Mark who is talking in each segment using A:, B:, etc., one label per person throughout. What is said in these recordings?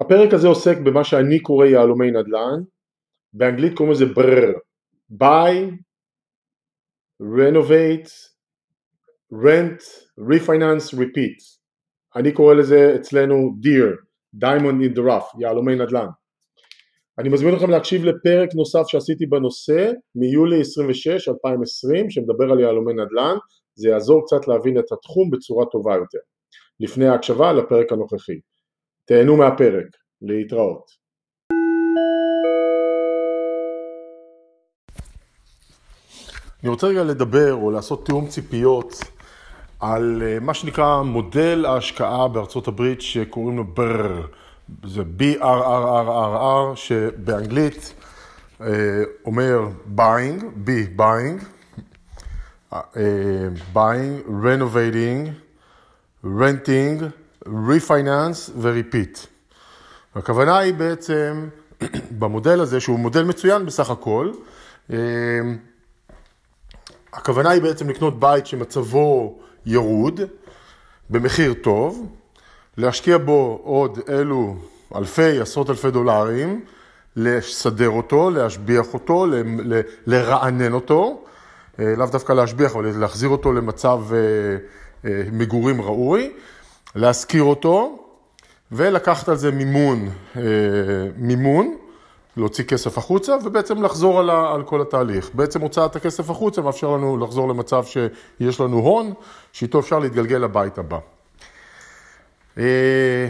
A: הפרק הזה עוסק במה שאני קורא יהלומי נדל"ן, באנגלית קוראים לזה ברר, buy, renovate, rent, refinance, repeat. אני קורא לזה אצלנו deer, diamond in the rough, יהלומי נדל"ן. אני מזמין אתכם להקשיב לפרק נוסף שעשיתי בנושא מיולי 26, 2020, שמדבר על יהלומי נדל"ן, זה יעזור קצת להבין את התחום בצורה טובה יותר. לפני ההקשבה לפרק הנוכחי. תהנו מהפרק, להתראות. אני רוצה רגע לדבר או לעשות תיאום ציפיות על אה, מה שנקרא מודל ההשקעה בארצות הברית שקוראים לו BRR, זה B-R-R-R-R-R, שבאנגלית אה, אומר B, buying, אה, buying, renovating, renting, refinance ו-repeat. הכוונה היא בעצם, במודל הזה, שהוא מודל מצוין בסך הכל, הכוונה היא בעצם לקנות בית שמצבו ירוד, במחיר טוב, להשקיע בו עוד אלו אלפי, עשרות אלפי דולרים, לסדר אותו, להשביח אותו, ל- ל- לרענן אותו, אה, לאו דווקא להשביח, אבל להחזיר אותו למצב אה, אה, מגורים ראוי, להשכיר אותו ולקחת על זה מימון, מימון, להוציא כסף החוצה ובעצם לחזור על, ה, על כל התהליך. בעצם הוצאת הכסף החוצה מאפשר לנו לחזור למצב שיש לנו הון, שאיתו אפשר להתגלגל לבית הבא. אה,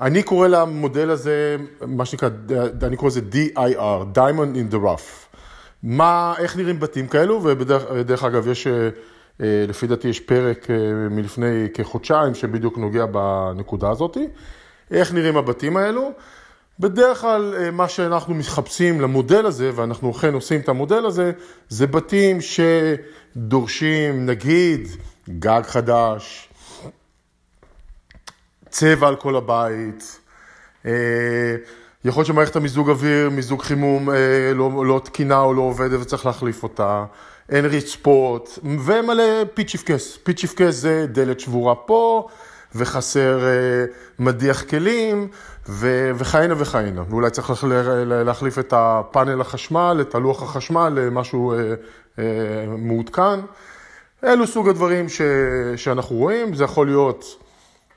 A: אני קורא למודל הזה, מה שנקרא, אני קורא לזה DIR, Diamond in the Rough. מה, איך נראים בתים כאלו, ודרך אגב, יש, אה, אה, לפי דעתי יש פרק מלפני כחודשיים שבדיוק נוגע בנקודה הזאת. איך נראים הבתים האלו? בדרך כלל מה שאנחנו מחפשים למודל הזה, ואנחנו אכן עושים את המודל הזה, זה בתים שדורשים, נגיד, גג חדש, צבע על כל הבית, אה, יכול להיות שמערכת המיזוג אוויר, מיזוג חימום אה, לא, לא תקינה או לא עובדת וצריך להחליף אותה, אין רצפות, ומלא פיצ'יפקס. פיצ'יפקס זה דלת שבורה פה, וחסר אה, מדיח כלים, וכהנה וכהנה. ואולי צריך להחליף את הפאנל החשמל, את הלוח החשמל למשהו מעודכן. אלו סוג הדברים ש, שאנחנו רואים, זה יכול להיות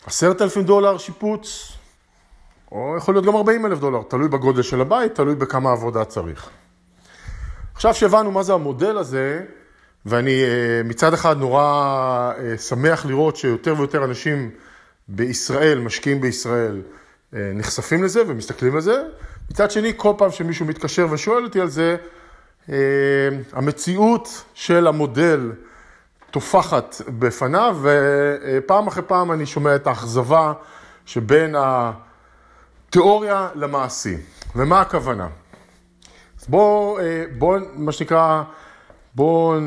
A: עשרת אלפים דולר שיפוץ, או יכול להיות גם ארבעים אלף דולר, תלוי בגודל של הבית, תלוי בכמה עבודה צריך. עכשיו שהבנו מה זה המודל הזה, ואני אה, מצד אחד נורא אה, שמח לראות שיותר ויותר אנשים בישראל, משקיעים בישראל, אה, נחשפים לזה ומסתכלים על זה. מצד שני, כל פעם שמישהו מתקשר ושואל אותי על זה, המציאות של המודל טופחת בפניו, ופעם אחרי פעם אני שומע את האכזבה שבין התיאוריה למעשי. ומה הכוונה? אז בואו, בוא, מה שנקרא, בואו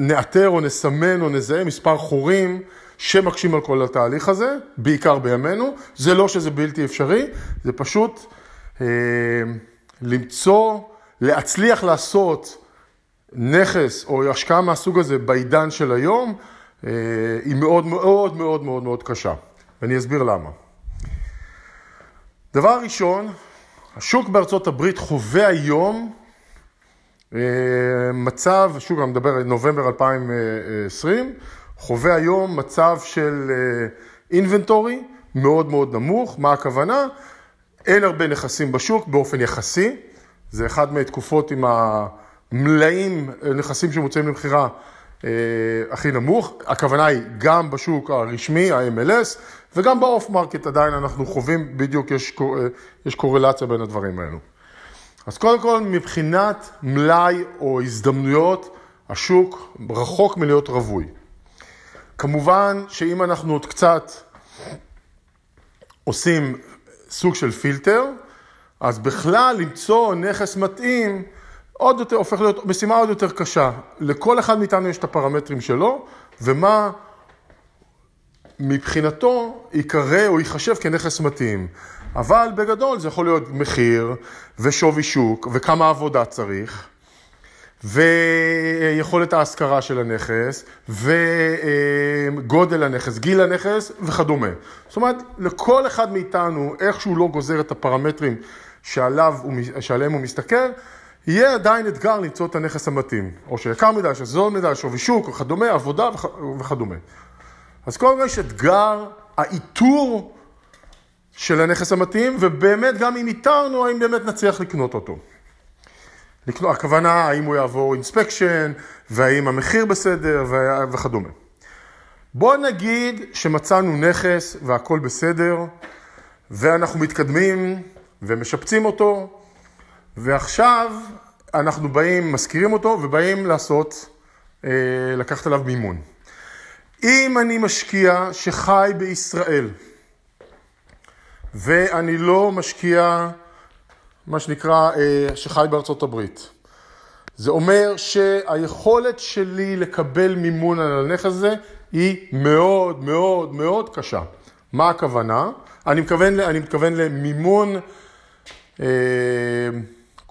A: נאתר או נסמן או נזהה מספר חורים שמקשים על כל התהליך הזה, בעיקר בימינו. זה לא שזה בלתי אפשרי, זה פשוט אה, למצוא, להצליח לעשות נכס או השקעה מהסוג הזה בעידן של היום, אה, היא מאוד מאוד מאוד מאוד מאוד קשה. ואני אסביר למה. דבר ראשון, השוק בארצות הברית חווה היום אה, מצב, שוב, אני מדבר על נובמבר 2020, חווה היום מצב של inventory מאוד מאוד נמוך. מה הכוונה? אין הרבה נכסים בשוק באופן יחסי. זה אחד מהתקופות עם ה... מלאים, אה, נכסים שמוצעים למכירה אה, הכי נמוך. הכוונה היא גם בשוק הרשמי, ה-MLS, וגם ב off market עדיין אנחנו חווים, בדיוק יש, אה, יש קורלציה בין הדברים האלו. אז קודם כל, מבחינת מלאי או הזדמנויות, השוק רחוק מלהיות רווי. כמובן שאם אנחנו עוד קצת עושים סוג של פילטר, אז בכלל למצוא נכס מתאים עוד יותר, הופך להיות משימה עוד יותר קשה. לכל אחד מאיתנו יש את הפרמטרים שלו, ומה מבחינתו ייקרא או ייחשב כנכס מתאים. אבל בגדול זה יכול להיות מחיר ושווי שוק וכמה עבודה צריך. ויכולת ההשכרה של הנכס, וגודל הנכס, גיל הנכס וכדומה. זאת אומרת, לכל אחד מאיתנו, איך לא גוזר את הפרמטרים שעליו, שעליהם הוא מסתכל, יהיה עדיין אתגר למצוא את הנכס המתאים. או שיקר מדי, שזול מדי, שווי שוק וכדומה, עבודה וכדומה. אז קודם כל יש אתגר האיתור של הנכס המתאים, ובאמת גם אם איתרנו, האם באמת נצליח לקנות אותו. לקנות, הכוונה האם הוא יעבור אינספקשן, והאם המחיר בסדר וכדומה. בוא נגיד שמצאנו נכס והכל בסדר, ואנחנו מתקדמים ומשפצים אותו, ועכשיו אנחנו באים, מזכירים אותו, ובאים לעשות, אה, לקחת עליו מימון. אם אני משקיע שחי בישראל, ואני לא משקיע, מה שנקרא, אה, שחי בארצות הברית, זה אומר שהיכולת שלי לקבל מימון על הנכס הזה היא מאוד מאוד מאוד קשה. מה הכוונה? אני מתכוון, אני מתכוון למימון אה,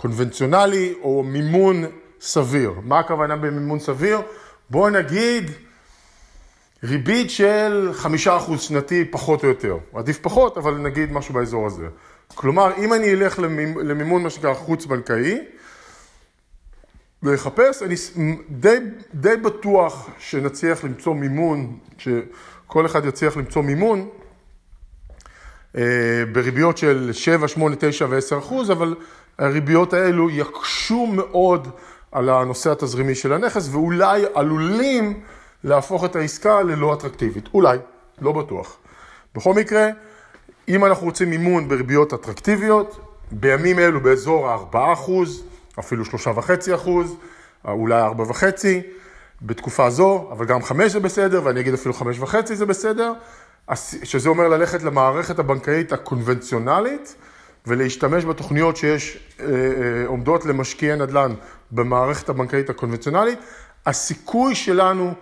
A: קונבנציונלי או מימון סביר. מה הכוונה במימון סביר? בואו נגיד ריבית של חמישה אחוז שנתי פחות או יותר. עדיף פחות, אבל נגיד משהו באזור הזה. כלומר, אם אני אלך למימון מה שנקרא חוץ-בנקאי, ולחפש, אני די, די בטוח שנצליח למצוא מימון, שכל אחד יצליח למצוא מימון אה, בריביות של 7, 8, 9 ו-10 אחוז, אבל הריביות האלו יקשו מאוד על הנושא התזרימי של הנכס, ואולי עלולים להפוך את העסקה ללא אטרקטיבית. אולי, לא בטוח. בכל מקרה, אם אנחנו רוצים מימון בריביות אטרקטיביות, בימים אלו באזור ה-4%, אפילו 3.5%, אולי 4.5%, בתקופה זו, אבל גם 5 זה בסדר, ואני אגיד אפילו 5.5 זה בסדר, שזה אומר ללכת למערכת הבנקאית הקונבנציונלית ולהשתמש בתוכניות שיש, אה, אה, עומדות למשקיעי נדל"ן במערכת הבנקאית הקונבנציונלית. הסיכוי שלנו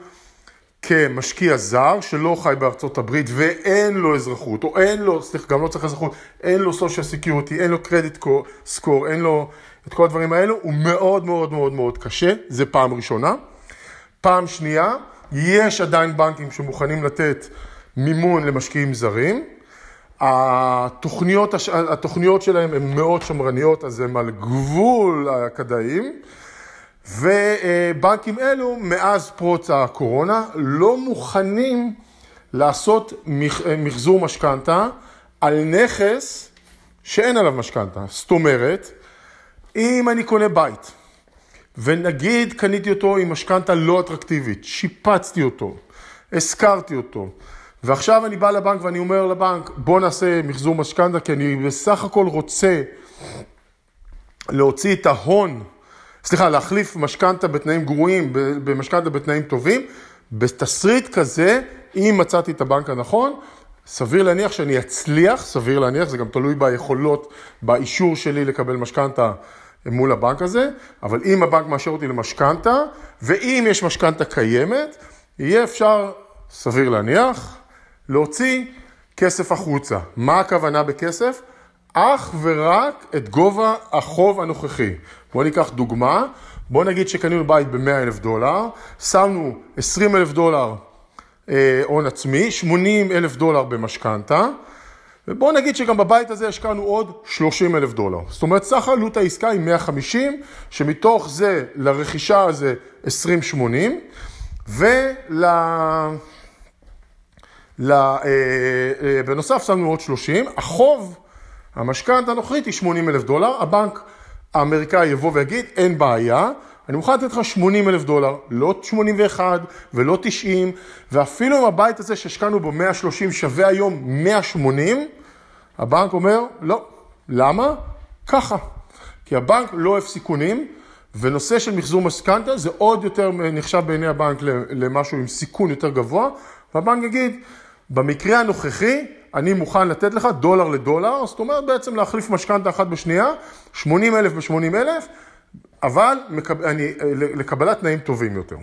A: כמשקיע זר שלא חי בארצות הברית ואין לו אזרחות, או אין לו, סליחה, גם לא צריך אזרחות, אין לו social security, אין לו credit score, אין לו את כל הדברים האלו, הוא מאוד מאוד מאוד מאוד קשה, זה פעם ראשונה. פעם שנייה, יש עדיין בנקים שמוכנים לתת מימון למשקיעים זרים. התוכניות, התוכניות שלהם הן מאוד שמרניות, אז הם על גבול הכדאיים. ובנקים אלו, מאז פרוץ הקורונה, לא מוכנים לעשות מחזור משכנתה על נכס שאין עליו משכנתה. זאת אומרת, אם אני קונה בית, ונגיד קניתי אותו עם משכנתה לא אטרקטיבית, שיפצתי אותו, השכרתי אותו, ועכשיו אני בא לבנק ואני אומר לבנק, בוא נעשה מחזור משכנתה, כי אני בסך הכל רוצה להוציא את ההון סליחה, להחליף משכנתה בתנאים גרועים במשכנתה בתנאים טובים, בתסריט כזה, אם מצאתי את הבנק הנכון, סביר להניח שאני אצליח, סביר להניח, זה גם תלוי ביכולות, באישור שלי לקבל משכנתה מול הבנק הזה, אבל אם הבנק מאשר אותי למשכנתה, ואם יש משכנתה קיימת, יהיה אפשר, סביר להניח, להוציא כסף החוצה. מה הכוונה בכסף? אך ורק את גובה החוב הנוכחי. בואו ניקח דוגמה, בואו נגיד שקנינו בית ב-100 אלף דולר, שמנו 20 אלף דולר אה, עצמי, 80 אלף דולר במשכנתה, ובואו נגיד שגם בבית הזה השקענו עוד 30 אלף דולר. זאת אומרת, סך עלות העסקה היא 150, שמתוך זה לרכישה הזה 20-80, ול... אה, אה, בנוסף שמנו עוד 30, החוב המשכנתה הנוכחית היא 80 אלף דולר, הבנק האמריקאי יבוא ויגיד, אין בעיה, אני מוכן לתת לך 80 אלף דולר, לא 81 ולא 90, ואפילו אם הבית הזה שהשקענו בו 130 שווה היום 180, הבנק אומר, לא. למה? ככה. כי הבנק לא אוהב סיכונים, ונושא של מחזור משכנתה זה עוד יותר נחשב בעיני הבנק למשהו עם סיכון יותר גבוה, והבנק יגיד, במקרה הנוכחי, אני מוכן לתת לך דולר לדולר, זאת אומרת בעצם להחליף משכנתה אחת בשנייה, 80 אלף ב-80 אלף, אבל מקב... אני, לקבלת תנאים טובים יותר.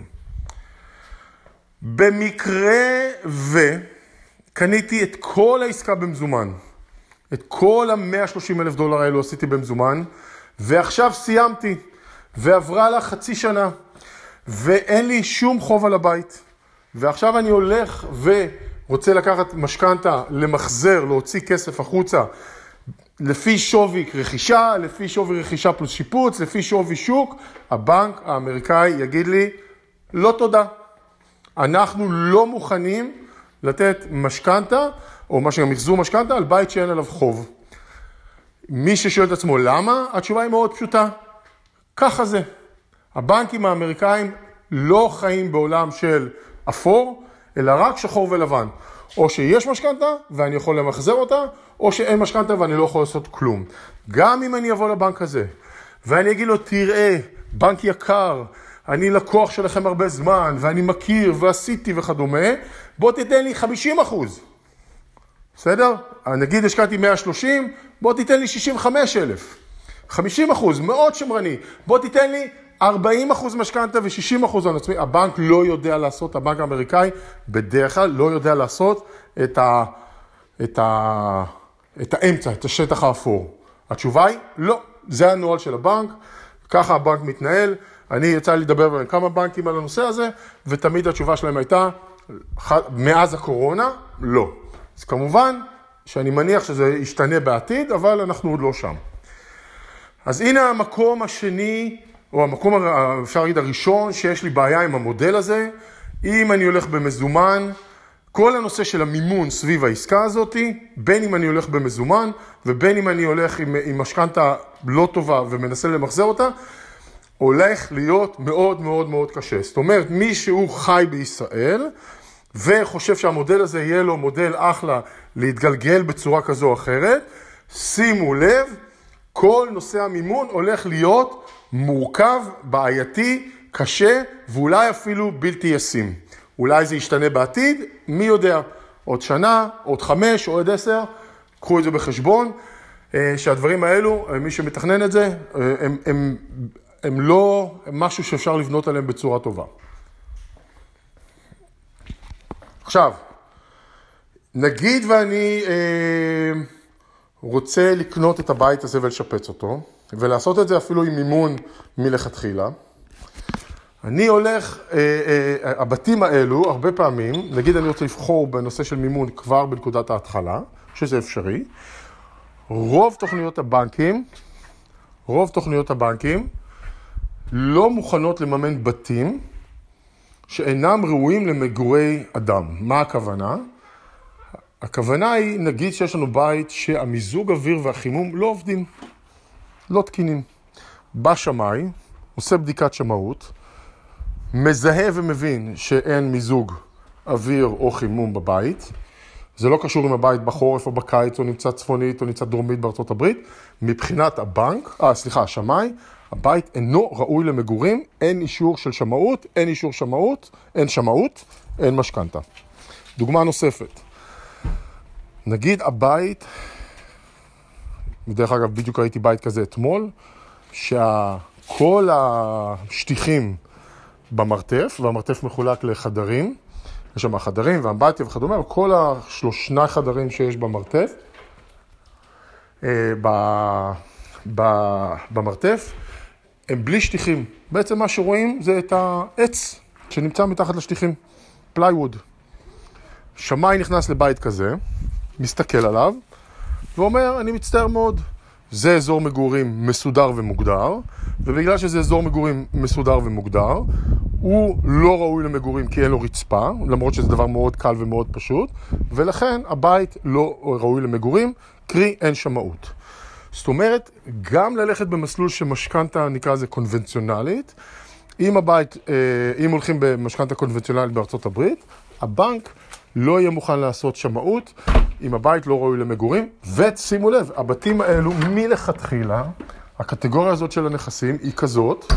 A: במקרה וקניתי את כל העסקה במזומן, את כל ה-130 אלף דולר האלו עשיתי במזומן, ועכשיו סיימתי, ועברה לה חצי שנה, ואין לי שום חוב על הבית. ועכשיו אני הולך ורוצה לקחת משכנתה, למחזר, להוציא כסף החוצה, לפי שווי רכישה, לפי שווי רכישה פלוס שיפוץ, לפי שווי שוק, הבנק האמריקאי יגיד לי, לא תודה. אנחנו לא מוכנים לתת משכנתה, או מה שגם מחזור משכנתה, על בית שאין עליו חוב. מי ששואל את עצמו למה, התשובה היא מאוד פשוטה. ככה זה. הבנקים האמריקאים לא חיים בעולם של אפור, אלא רק שחור ולבן. או שיש משכנתה ואני יכול למחזר אותה, או שאין משכנתה ואני לא יכול לעשות כלום. גם אם אני אבוא לבנק הזה ואני אגיד לו, תראה, בנק יקר, אני לקוח שלכם הרבה זמן, ואני מכיר, ועשיתי וכדומה, בוא תיתן לי 50 אחוז. בסדר? נגיד השקעתי 130, בוא תיתן לי 65 אלף. 50 אחוז, מאוד שמרני. בוא תיתן לי 40 אחוז משכנתה ו-60 אחוז הון עצמי. הבנק לא יודע לעשות, הבנק האמריקאי בדרך כלל לא יודע לעשות את, ה, את, ה, את האמצע, את השטח האפור. התשובה היא לא, זה הנוהל של הבנק, ככה הבנק מתנהל. אני יצא לי לדבר עם כמה בנקים על הנושא הזה, ותמיד התשובה שלהם הייתה, מאז הקורונה, לא. אז כמובן שאני מניח שזה ישתנה בעתיד, אבל אנחנו עוד לא שם. אז הנה המקום השני, או המקום, אפשר להגיד, הראשון שיש לי בעיה עם המודל הזה. אם אני הולך במזומן, כל הנושא של המימון סביב העסקה הזאת, בין אם אני הולך במזומן ובין אם אני הולך עם, עם משכנתה לא טובה ומנסה למחזר אותה, הולך להיות מאוד מאוד מאוד קשה. זאת אומרת, מי שהוא חי בישראל וחושב שהמודל הזה יהיה לו מודל אחלה להתגלגל בצורה כזו או אחרת, שימו לב, כל נושא המימון הולך להיות מורכב, בעייתי, קשה ואולי אפילו בלתי ישים. אולי זה ישתנה בעתיד, מי יודע, עוד שנה, עוד חמש, עוד עשר, קחו את זה בחשבון, אה, שהדברים האלו, אה, מי שמתכנן את זה, אה, הם, הם, הם לא משהו שאפשר לבנות עליהם בצורה טובה. עכשיו, נגיד ואני אה, רוצה לקנות את הבית הזה ולשפץ אותו, ולעשות את זה אפילו עם מימון מלכתחילה, אני הולך, אה, אה, הבתים האלו, הרבה פעמים, נגיד אני רוצה לבחור בנושא של מימון כבר בנקודת ההתחלה, שזה אפשרי, רוב תוכניות הבנקים, רוב תוכניות הבנקים לא מוכנות לממן בתים שאינם ראויים למגורי אדם. מה הכוונה? הכוונה היא, נגיד שיש לנו בית שהמיזוג אוויר והחימום לא עובדים, לא תקינים. בא שמאי, עושה בדיקת שמאות, מזהה ומבין שאין מיזוג אוויר או חימום בבית, זה לא קשור אם הבית בחורף או בקיץ או נמצא צפונית או נמצא דרומית בארצות הברית, מבחינת הבנק, אה סליחה, השמאי, הבית אינו ראוי למגורים, אין אישור של שמאות, אין אישור שמאות, אין שמאות, אין משכנתה. דוגמה נוספת, נגיד הבית, בדרך אגב בדיוק ראיתי בית כזה אתמול, שכל השטיחים במרתף, והמרתף מחולק לחדרים, יש שם חדרים ואמבטיה וכדומה, וכל השלושנה חדרים שיש במרתף, אה, במרתף, הם בלי שטיחים. בעצם מה שרואים זה את העץ שנמצא מתחת לשטיחים, plywood. שמאי נכנס לבית כזה, מסתכל עליו, ואומר, אני מצטער מאוד, זה אזור מגורים מסודר ומוגדר, ובגלל שזה אזור מגורים מסודר ומוגדר, הוא לא ראוי למגורים כי אין לו רצפה, למרות שזה דבר מאוד קל ומאוד פשוט, ולכן הבית לא ראוי למגורים, קרי אין שמאות. זאת אומרת, גם ללכת במסלול שמשכנתה, נקרא לזה קונבנציונלית, אם הבית, אה, אם הולכים במשכנתה קונבנציונלית בארצות הברית, הבנק לא יהיה מוכן לעשות שמאות אם הבית לא ראוי למגורים, ושימו לב, הבתים האלו מלכתחילה, הקטגוריה הזאת של הנכסים היא כזאת,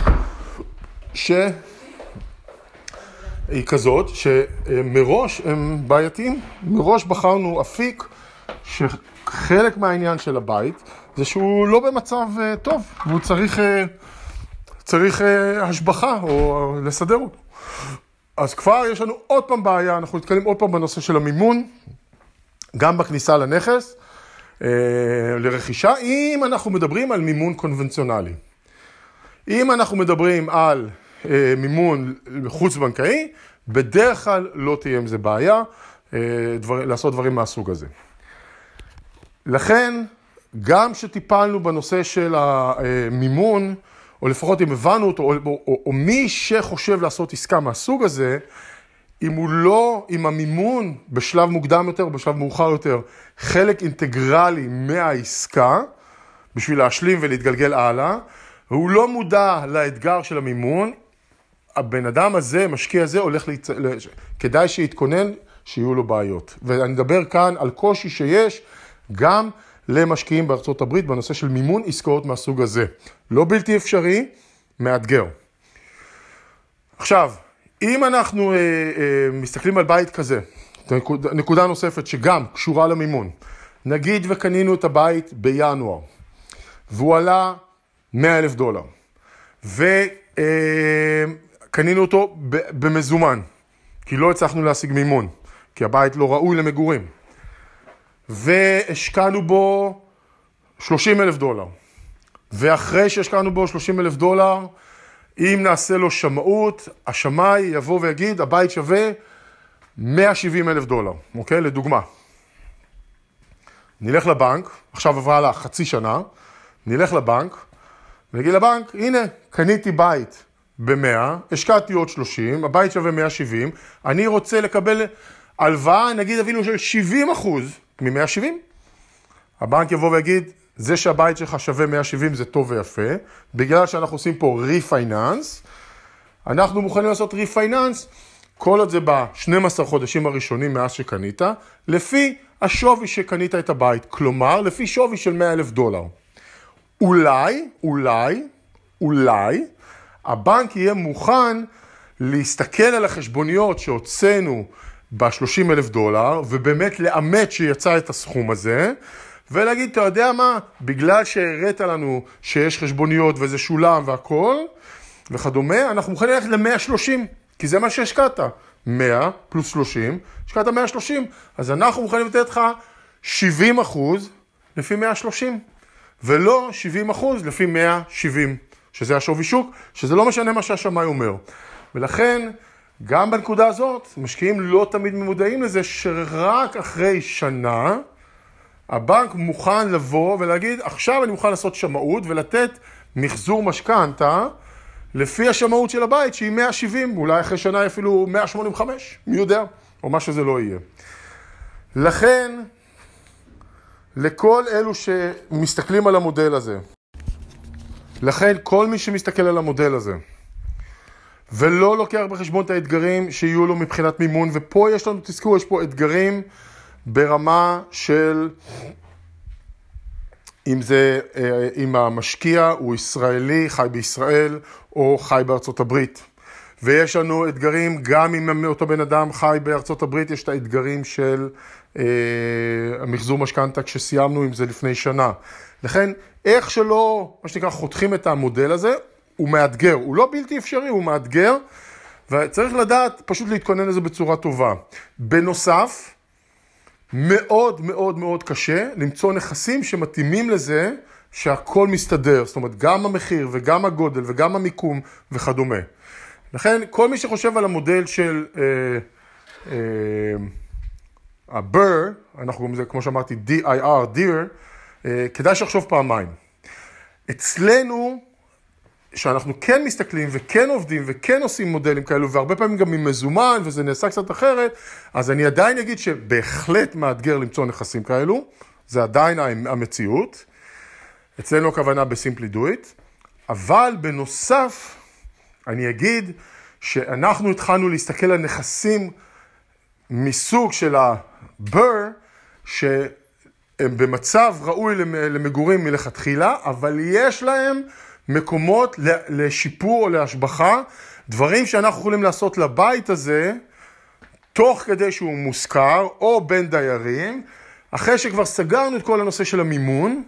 A: ש... היא כזאת שמראש הם בעייתיים, מראש בחרנו אפיק שחלק מהעניין של הבית זה שהוא לא במצב אה, טוב, והוא צריך, אה, צריך אה, השבחה או לסדר אותו. אז כבר יש לנו עוד פעם בעיה, אנחנו נתקלים עוד פעם בנושא של המימון, גם בכניסה לנכס, לרכישה, אם אנחנו מדברים על מימון קונבנציונלי. אם אנחנו מדברים על אה, מימון חוץ-בנקאי, בדרך כלל לא תהיה עם זה בעיה אה, דבר, לעשות דברים מהסוג הזה. לכן, גם כשטיפלנו בנושא של המימון, או לפחות אם הבנו אותו, או, או, או, או מי שחושב לעשות עסקה מהסוג הזה, אם הוא לא, אם המימון בשלב מוקדם יותר או בשלב מאוחר יותר, חלק אינטגרלי מהעסקה, בשביל להשלים ולהתגלגל הלאה, והוא לא מודע לאתגר של המימון, הבן אדם הזה, משקיע הזה, הולך להצ... כדאי שיתכונן שיהיו לו בעיות. ואני מדבר כאן על קושי שיש גם למשקיעים בארצות הברית בנושא של מימון עסקאות מהסוג הזה. לא בלתי אפשרי, מאתגר. עכשיו, אם אנחנו אה, אה, מסתכלים על בית כזה, נקודה, נקודה נוספת שגם קשורה למימון, נגיד וקנינו את הבית בינואר, והוא עלה 100 אלף דולר, וקנינו אה, אותו במזומן, כי לא הצלחנו להשיג מימון, כי הבית לא ראוי למגורים, והשקענו בו 30 אלף דולר, ואחרי שהשקענו בו 30 אלף דולר, אם נעשה לו שמאות, השמאי יבוא ויגיד, הבית שווה 170 אלף דולר, אוקיי? לדוגמה. נלך לבנק, עכשיו עברה לה חצי שנה, נלך לבנק, ונגיד לבנק, הנה, קניתי בית ב-100, השקעתי עוד 30, הבית שווה 170, אני רוצה לקבל הלוואה, נגיד אפילו של 70 אחוז מ-170. הבנק יבוא ויגיד, זה שהבית שלך שווה 170 זה טוב ויפה, בגלל שאנחנו עושים פה refinance, אנחנו מוכנים לעשות refinance כל עוד זה ב-12 חודשים הראשונים מאז שקנית, לפי השווי שקנית את הבית, כלומר, לפי שווי של 100 אלף דולר. אולי, אולי, אולי, הבנק יהיה מוכן להסתכל על החשבוניות שהוצאנו ב-30 אלף דולר, ובאמת לאמת שיצא את הסכום הזה, ולהגיד, אתה יודע מה, בגלל שהראית לנו שיש חשבוניות וזה שולם והכול, וכדומה, אנחנו מוכנים ללכת ל-130, כי זה מה שהשקעת. 100 פלוס 30, השקעת 130, אז אנחנו מוכנים לתת לך 70 אחוז לפי 130, ולא 70 אחוז לפי 170, שזה השווי שוק, שזה לא משנה מה שהשמאי אומר. ולכן, גם בנקודה הזאת, משקיעים לא תמיד ממודעים לזה שרק אחרי שנה, הבנק מוכן לבוא ולהגיד, עכשיו אני מוכן לעשות שמאות ולתת מחזור משכנתה לפי השמאות של הבית, שהיא 170, אולי אחרי שנה אפילו 185, מי יודע, או מה שזה לא יהיה. לכן, לכל אלו שמסתכלים על המודל הזה, לכן כל מי שמסתכל על המודל הזה, ולא לוקח בחשבון את האתגרים שיהיו לו מבחינת מימון, ופה יש לנו, תזכרו, יש פה אתגרים ברמה של אם זה, אה, אם המשקיע הוא ישראלי, חי בישראל, או חי בארצות הברית. ויש לנו אתגרים, גם אם אותו בן אדם חי בארצות הברית, יש את האתגרים של אה, המחזור משכנתה כשסיימנו עם זה לפני שנה. לכן, איך שלא, מה שנקרא, חותכים את המודל הזה, הוא מאתגר. הוא לא בלתי אפשרי, הוא מאתגר, וצריך לדעת פשוט להתכונן לזה בצורה טובה. בנוסף, מאוד מאוד מאוד קשה למצוא נכסים שמתאימים לזה שהכל מסתדר, זאת אומרת גם המחיר וגם הגודל וגם המיקום וכדומה. לכן כל מי שחושב על המודל של הבר, אה, אה, אנחנו קוראים לזה כמו שאמרתי DIR, דיר, אה, כדאי שיחשוב פעמיים. אצלנו שאנחנו כן מסתכלים וכן עובדים וכן עושים מודלים כאלו, והרבה פעמים גם עם מזומן וזה נעשה קצת אחרת, אז אני עדיין אגיד שבהחלט מאתגר למצוא נכסים כאלו, זה עדיין המציאות. אצלנו הכוונה ב-Simply Do It, אבל בנוסף, אני אגיד שאנחנו התחלנו להסתכל על נכסים מסוג של ה-Burr, שהם במצב ראוי למגורים מלכתחילה, אבל יש להם מקומות לשיפור או להשבחה, דברים שאנחנו יכולים לעשות לבית הזה, תוך כדי שהוא מושכר, או בין דיירים, אחרי שכבר סגרנו את כל הנושא של המימון,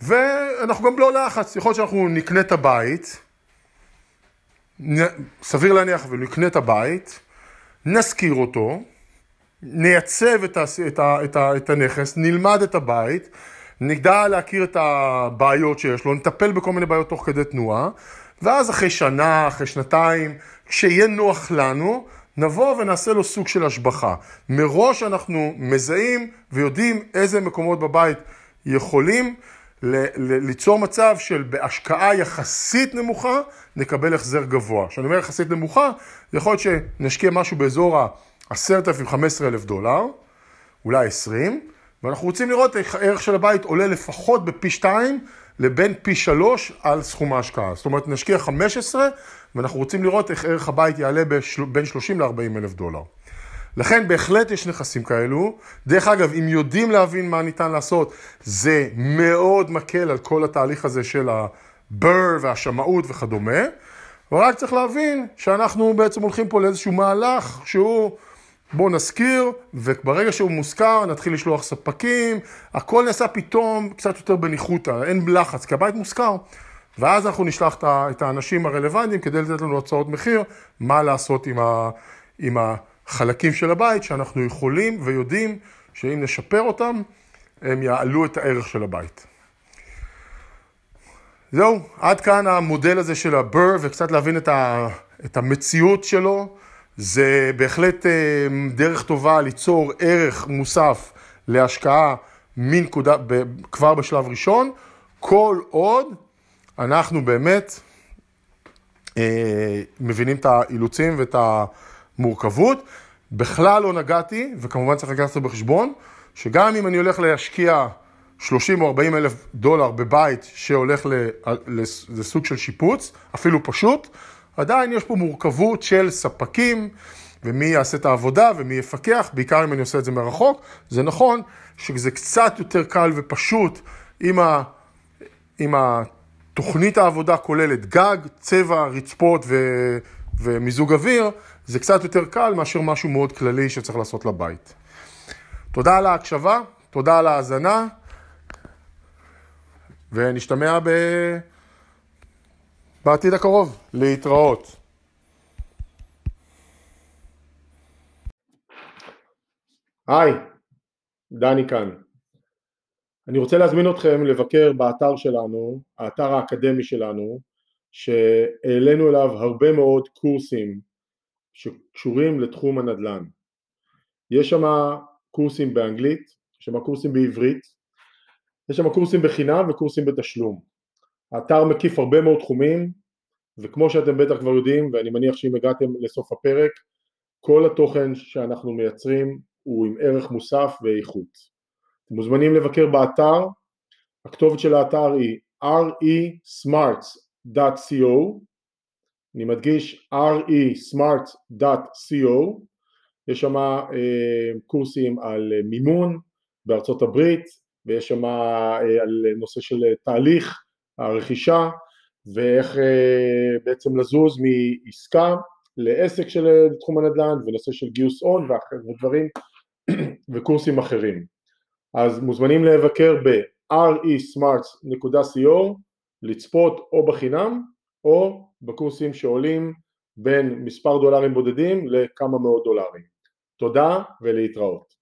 A: ואנחנו גם לא לחץ, יכול להיות שאנחנו נקנה את הבית, סביר להניח ונקנה את הבית, נשכיר אותו, נייצב את, ה, את, ה, את, ה, את הנכס, נלמד את הבית, נדע להכיר את הבעיות שיש לו, נטפל בכל מיני בעיות תוך כדי תנועה, ואז אחרי שנה, אחרי שנתיים, כשיהיה נוח לנו, נבוא ונעשה לו סוג של השבחה. מראש אנחנו מזהים ויודעים איזה מקומות בבית יכולים ליצור מצב של בהשקעה יחסית נמוכה, נקבל החזר גבוה. כשאני אומר יחסית נמוכה, יכול להיות שנשקיע משהו באזור ה-10,000-15,000 דולר, אולי 20, ואנחנו רוצים לראות איך הערך של הבית עולה לפחות בפי 2 לבין פי 3 על סכום ההשקעה. זאת אומרת, נשקיע 15, ואנחנו רוצים לראות איך ערך הבית יעלה בין 30 ל-40 אלף דולר. לכן בהחלט יש נכסים כאלו. דרך אגב, אם יודעים להבין מה ניתן לעשות, זה מאוד מקל על כל התהליך הזה של הבר והשמאות וכדומה. ורק צריך להבין שאנחנו בעצם הולכים פה לאיזשהו מהלך שהוא, בואו נזכיר, וברגע שהוא מוזכר נתחיל לשלוח ספקים, הכל נעשה פתאום קצת יותר בניחותא, אין לחץ, כי הבית מוזכר. ואז אנחנו נשלח את האנשים הרלוונטיים כדי לתת לנו הצעות מחיר, מה לעשות עם, ה, עם החלקים של הבית שאנחנו יכולים ויודעים שאם נשפר אותם, הם יעלו את הערך של הבית. זהו, עד כאן המודל הזה של הבר וקצת להבין את, ה, את המציאות שלו. זה בהחלט אה, דרך טובה ליצור ערך מוסף להשקעה מנקודה, כבר בשלב ראשון, כל עוד אנחנו באמת אה, מבינים את האילוצים ואת המורכבות. בכלל לא נגעתי, וכמובן צריך לקחת את זה בחשבון, שגם אם אני הולך להשקיע 30 או 40 אלף דולר בבית שהולך לסוג של שיפוץ, אפילו פשוט, עדיין יש פה מורכבות של ספקים, ומי יעשה את העבודה ומי יפקח, בעיקר אם אני עושה את זה מרחוק. זה נכון שזה קצת יותר קל ופשוט עם, ה, עם תוכנית העבודה כוללת גג, צבע, רצפות ו... ומיזוג אוויר, זה קצת יותר קל מאשר משהו מאוד כללי שצריך לעשות לבית. תודה על ההקשבה, תודה על ההאזנה, ונשתמע ב... בעתיד הקרוב. להתראות. היי, דני כאן. אני רוצה להזמין אתכם לבקר באתר שלנו, האתר האקדמי שלנו, שהעלינו אליו הרבה מאוד קורסים שקשורים לתחום הנדל"ן. יש שם קורסים באנגלית, יש שם קורסים בעברית, יש שם קורסים בחינם וקורסים בתשלום. האתר מקיף הרבה מאוד תחומים, וכמו שאתם בטח כבר יודעים, ואני מניח שאם הגעתם לסוף הפרק, כל התוכן שאנחנו מייצרים הוא עם ערך מוסף ואיכות. אתם מוזמנים לבקר באתר, הכתובת של האתר היא resmarts.co, אני מדגיש resmart.co, יש שם אה, קורסים על מימון בארצות הברית, ויש שם אה, על נושא של תהליך הרכישה, ואיך אה, בעצם לזוז מעסקה לעסק של תחום הנדל"ן, ונושא של גיוס הון ודברים וקורסים אחרים. אז מוזמנים לבקר ב-resmarts.co, לצפות או בחינם או בקורסים שעולים בין מספר דולרים בודדים לכמה מאות דולרים. תודה ולהתראות.